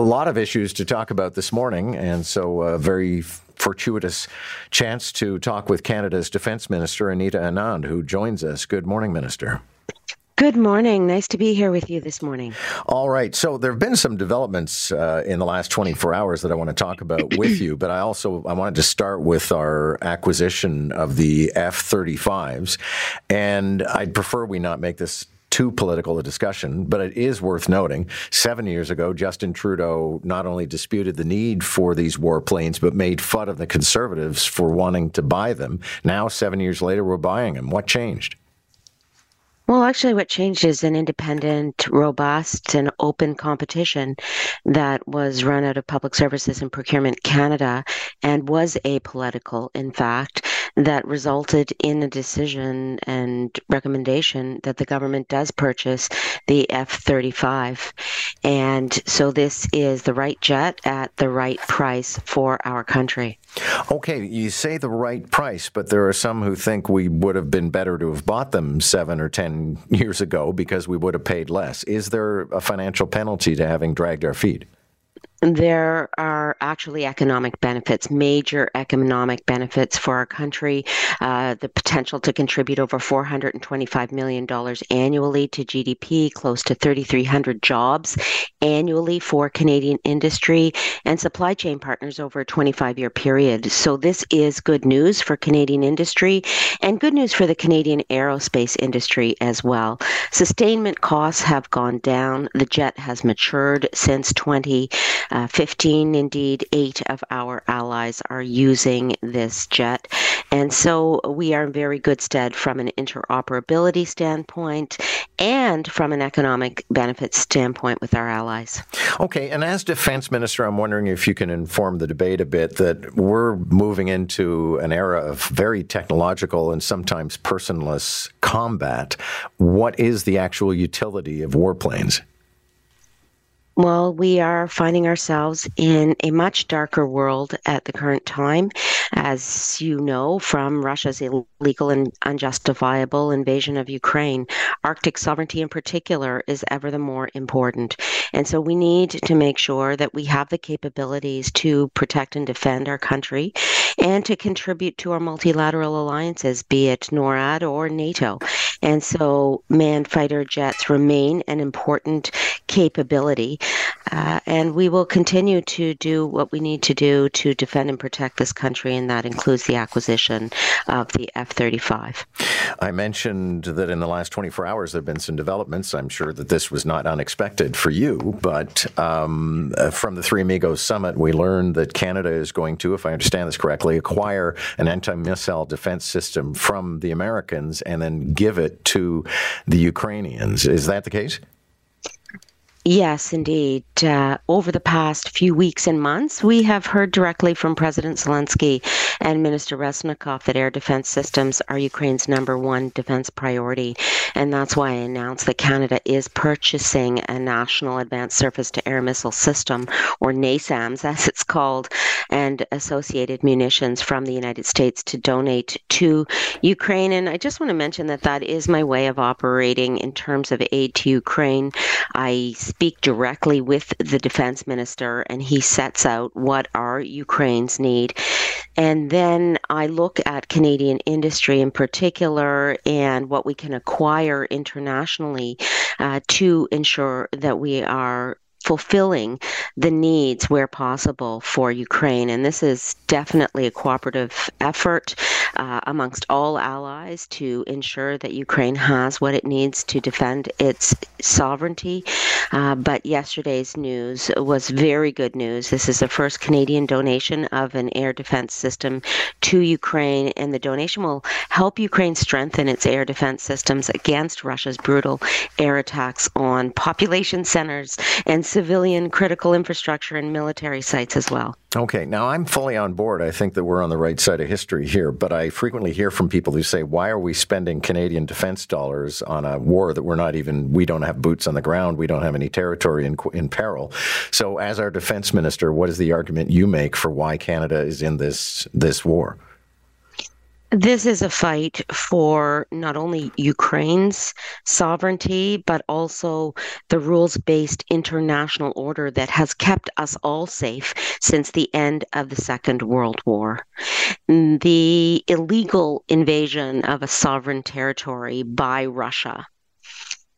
A lot of issues to talk about this morning, and so a very fortuitous chance to talk with Canada's Defence Minister, Anita Anand, who joins us. Good morning, Minister. Good morning. Nice to be here with you this morning. All right. So there have been some developments uh, in the last 24 hours that I want to talk about with you, but I also I wanted to start with our acquisition of the F-35s, and I'd prefer we not make this too political a discussion, but it is worth noting. Seven years ago, Justin Trudeau not only disputed the need for these warplanes, but made fun of the Conservatives for wanting to buy them. Now, seven years later, we're buying them. What changed? Well, actually, what changed is an independent, robust, and open competition that was run out of Public Services and Procurement Canada and was apolitical, in fact, that resulted in a decision and recommendation that the government does purchase the F 35. And so this is the right jet at the right price for our country. Okay, you say the right price, but there are some who think we would have been better to have bought them seven or ten years ago because we would have paid less. Is there a financial penalty to having dragged our feet? There are actually economic benefits, major economic benefits for our country. Uh, the potential to contribute over $425 million annually to GDP, close to 3,300 jobs annually for Canadian industry and supply chain partners over a 25 year period. So, this is good news for Canadian industry and good news for the Canadian aerospace industry as well. Sustainment costs have gone down. The jet has matured since 20. Uh, 15, indeed, eight of our allies are using this jet. And so we are in very good stead from an interoperability standpoint and from an economic benefit standpoint with our allies. Okay, and as defense minister, I'm wondering if you can inform the debate a bit that we're moving into an era of very technological and sometimes personless combat. What is the actual utility of warplanes? Well, we are finding ourselves in a much darker world at the current time, as you know from Russia's illegal and unjustifiable invasion of Ukraine. Arctic sovereignty, in particular, is ever the more important. And so we need to make sure that we have the capabilities to protect and defend our country and to contribute to our multilateral alliances, be it NORAD or NATO. And so manned fighter jets remain an important capability. Uh, and we will continue to do what we need to do to defend and protect this country, and that includes the acquisition of the F 35. I mentioned that in the last 24 hours there have been some developments. I'm sure that this was not unexpected for you, but um, uh, from the Three Amigos Summit, we learned that Canada is going to, if I understand this correctly, acquire an anti missile defense system from the Americans and then give it to the Ukrainians. Is that the case? Yes, indeed. Uh, over the past few weeks and months, we have heard directly from President Zelensky and Minister Reznikov that air defense systems are Ukraine's number one defense priority. And that's why I announced that Canada is purchasing a National Advanced Surface to Air Missile System, or NASAMS as it's called, and associated munitions from the United States to donate to Ukraine. And I just want to mention that that is my way of operating in terms of aid to Ukraine. I speak directly with the defense minister and he sets out what our Ukraine's need. And then I look at Canadian industry in particular and what we can acquire internationally uh, to ensure that we are fulfilling the needs where possible for Ukraine. And this is definitely a cooperative effort uh, amongst all allies to ensure that Ukraine has what it needs to defend its sovereignty. Uh, but yesterday's news was very good news. This is the first Canadian donation of an air defense system to Ukraine, and the donation will help Ukraine strengthen its air defense systems against Russia's brutal air attacks on population centers and civilian critical infrastructure and military sites as well. Okay, now I'm fully on board. I think that we're on the right side of history here, but I frequently hear from people who say, why are we spending Canadian defense dollars on a war that we're not even, we don't have boots on the ground, we don't have any territory in, in peril? So, as our defense minister, what is the argument you make for why Canada is in this, this war? This is a fight for not only Ukraine's sovereignty, but also the rules based international order that has kept us all safe since the end of the Second World War. The illegal invasion of a sovereign territory by Russia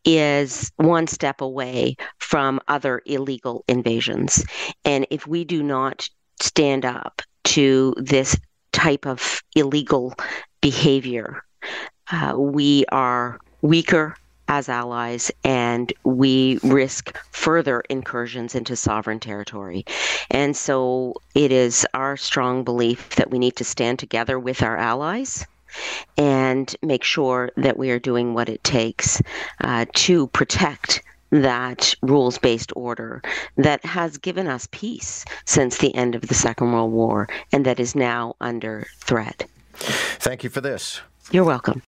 is one step away from other illegal invasions. And if we do not stand up to this type of illegal behavior. Uh, we are weaker as allies and we risk further incursions into sovereign territory. And so it is our strong belief that we need to stand together with our allies and make sure that we are doing what it takes uh, to protect that rules based order that has given us peace since the end of the Second World War and that is now under threat. Thank you for this. You're welcome.